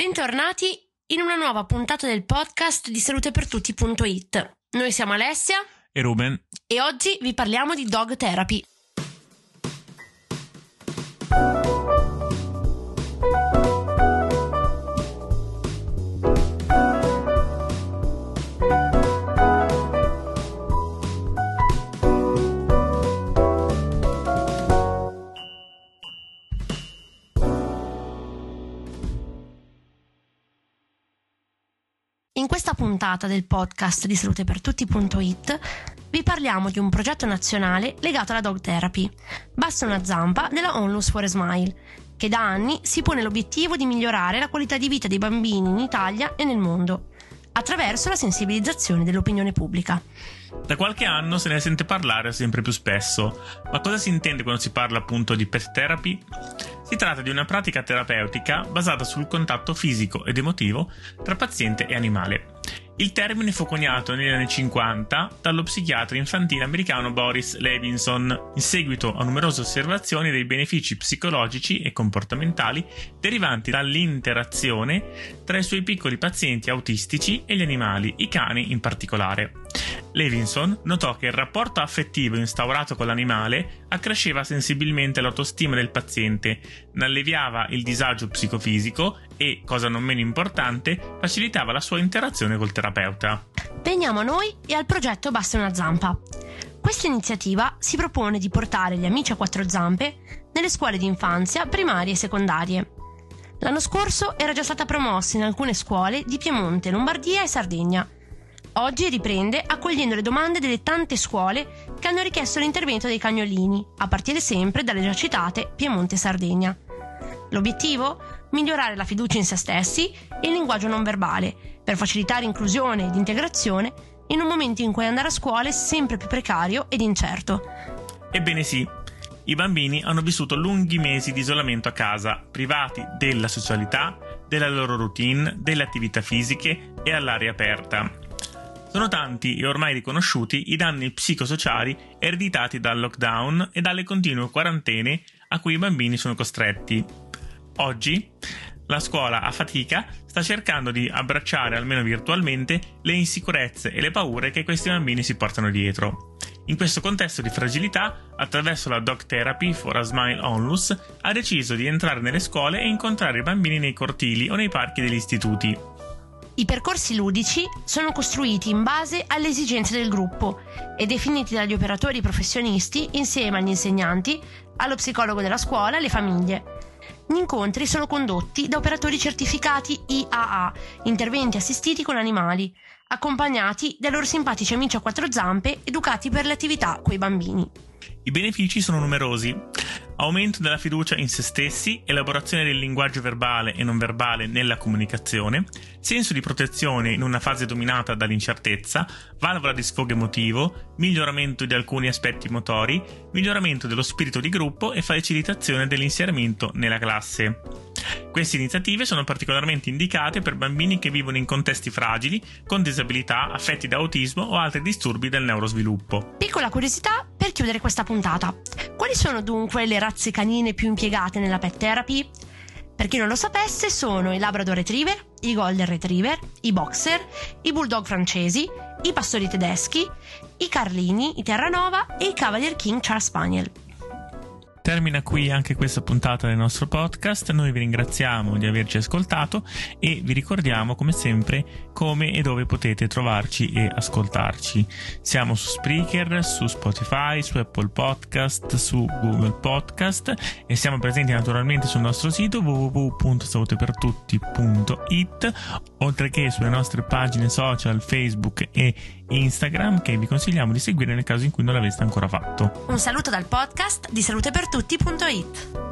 Bentornati in una nuova puntata del podcast di salutepertutti.it. Noi siamo Alessia e Ruben e oggi vi parliamo di dog therapy. Questa puntata del podcast di salutepertutti.it vi parliamo di un progetto nazionale legato alla dog therapy. Basta una zampa della Onlus for a Smile, che da anni si pone l'obiettivo di migliorare la qualità di vita dei bambini in Italia e nel mondo, attraverso la sensibilizzazione dell'opinione pubblica. Da qualche anno se ne sente parlare sempre più spesso, ma cosa si intende quando si parla appunto di pet therapy? Si tratta di una pratica terapeutica basata sul contatto fisico ed emotivo tra paziente e animale. Il termine fu coniato negli anni 50 dallo psichiatra infantile americano Boris Levinson, in seguito a numerose osservazioni dei benefici psicologici e comportamentali derivanti dall'interazione tra i suoi piccoli pazienti autistici e gli animali, i cani in particolare. Levinson notò che il rapporto affettivo instaurato con l'animale accresceva sensibilmente l'autostima del paziente, ne alleviava il disagio psicofisico e, cosa non meno importante, facilitava la sua interazione col terapeuta. Veniamo a noi e al progetto Basta una zampa. Questa iniziativa si propone di portare gli amici a quattro zampe nelle scuole di infanzia primarie e secondarie. L'anno scorso era già stata promossa in alcune scuole di Piemonte, Lombardia e Sardegna Oggi riprende accogliendo le domande delle tante scuole che hanno richiesto l'intervento dei cagnolini, a partire sempre dalle già citate Piemonte e Sardegna. L'obiettivo? Migliorare la fiducia in se stessi e il linguaggio non verbale, per facilitare inclusione ed integrazione in un momento in cui andare a scuola è sempre più precario ed incerto. Ebbene sì, i bambini hanno vissuto lunghi mesi di isolamento a casa, privati della socialità, della loro routine, delle attività fisiche e all'aria aperta. Sono tanti e ormai riconosciuti i danni psicosociali ereditati dal lockdown e dalle continue quarantene a cui i bambini sono costretti. Oggi la scuola a fatica sta cercando di abbracciare, almeno virtualmente, le insicurezze e le paure che questi bambini si portano dietro. In questo contesto di fragilità, attraverso la Dog Therapy for a Smile Onlus, ha deciso di entrare nelle scuole e incontrare i bambini nei cortili o nei parchi degli istituti. I percorsi ludici sono costruiti in base alle esigenze del gruppo e definiti dagli operatori professionisti insieme agli insegnanti, allo psicologo della scuola e alle famiglie. Gli incontri sono condotti da operatori certificati IAA, interventi assistiti con animali, accompagnati dai loro simpatici amici a quattro zampe educati per le attività coi bambini. I benefici sono numerosi aumento della fiducia in se stessi, elaborazione del linguaggio verbale e non verbale nella comunicazione, senso di protezione in una fase dominata dall'incertezza, valvola di sfogo emotivo, miglioramento di alcuni aspetti motori, miglioramento dello spirito di gruppo e facilitazione dell'inserimento nella classe. Queste iniziative sono particolarmente indicate per bambini che vivono in contesti fragili, con disabilità, affetti da autismo o altri disturbi del neurosviluppo. Piccola curiosità per chiudere questa puntata. Quali sono dunque le razze canine più impiegate nella pet therapy? Per chi non lo sapesse, sono i Labrador Retriever, i Golden Retriever, i Boxer, i Bulldog francesi, i Pastori tedeschi, i Carlini, i Terranova e i Cavalier King Charles Spaniel. Termina qui anche questa puntata del nostro podcast. Noi vi ringraziamo di averci ascoltato e vi ricordiamo come sempre come e dove potete trovarci e ascoltarci. Siamo su Spreaker, su Spotify, su Apple Podcast, su Google Podcast e siamo presenti naturalmente sul nostro sito www.salutepertutti.it oltre che sulle nostre pagine social Facebook e Instagram che vi consigliamo di seguire nel caso in cui non l'aveste ancora fatto. Un saluto dal podcast di salutepertutti.it